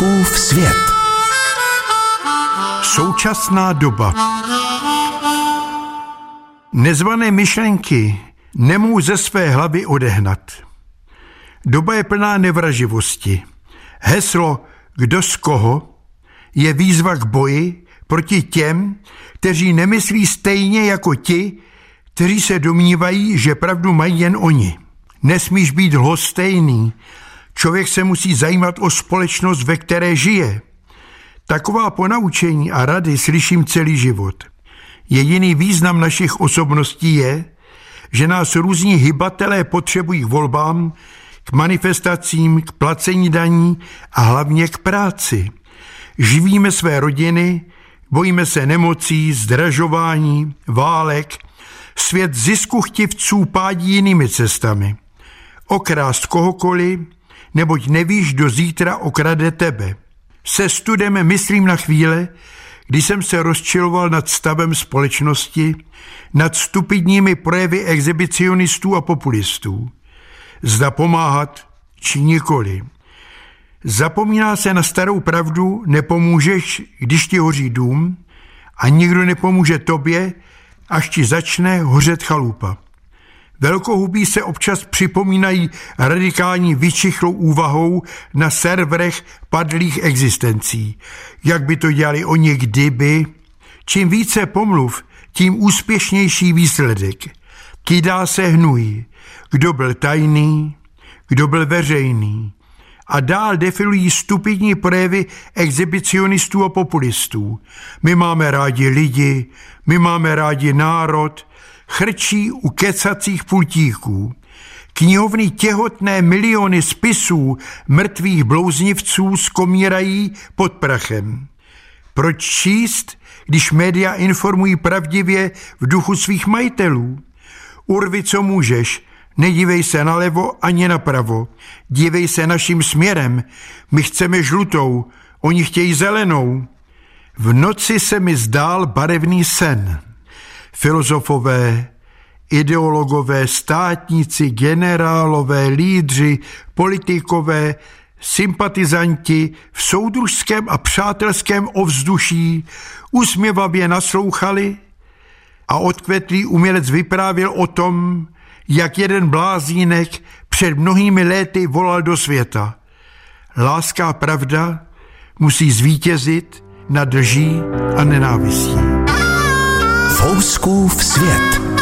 Fouskův svět. Současná doba. Nezvané myšlenky nemů ze své hlavy odehnat. Doba je plná nevraživosti. Heslo kdo z koho je výzva k boji proti těm, kteří nemyslí stejně jako ti, kteří se domnívají, že pravdu mají jen oni. Nesmíš být lhostejný. Člověk se musí zajímat o společnost, ve které žije. Taková ponaučení a rady slyším celý život. Jediný význam našich osobností je, že nás různí hybatelé potřebují k volbám, k manifestacím, k placení daní a hlavně k práci. Živíme své rodiny, bojíme se nemocí, zdražování, válek, svět zisku chtivců pádí jinými cestami. Okrást kohokoliv, neboť nevíš, do zítra okrade tebe. Se studem myslím na chvíle, kdy jsem se rozčiloval nad stavem společnosti, nad stupidními projevy exhibicionistů a populistů. Zda pomáhat, či nikoli. Zapomíná se na starou pravdu, nepomůžeš, když ti hoří dům, a nikdo nepomůže tobě, až ti začne hořet chalupa. Velkohubí se občas připomínají radikální vyčichlou úvahou na serverech padlých existencí. Jak by to dělali oni kdyby? Čím více pomluv, tím úspěšnější výsledek. Kydá se hnůj, kdo byl tajný, kdo byl veřejný. A dál defilují stupidní projevy exhibicionistů a populistů. My máme rádi lidi, my máme rádi národ, chrčí u kecacích pultíků. Knihovny těhotné miliony spisů mrtvých blouznivců skomírají pod prachem. Proč číst, když média informují pravdivě v duchu svých majitelů? Urvi, co můžeš, nedívej se nalevo ani napravo, dívej se naším směrem, my chceme žlutou, oni chtějí zelenou. V noci se mi zdál barevný sen. Filozofové, ideologové, státníci, generálové, lídři, politikové, sympatizanti v soudružském a přátelském ovzduší usměvavě naslouchali a odkvetlý umělec vyprávěl o tom, jak jeden blázínek před mnohými léty volal do světa. Láska pravda musí zvítězit nad lží a nenávistí. Fouskův svět.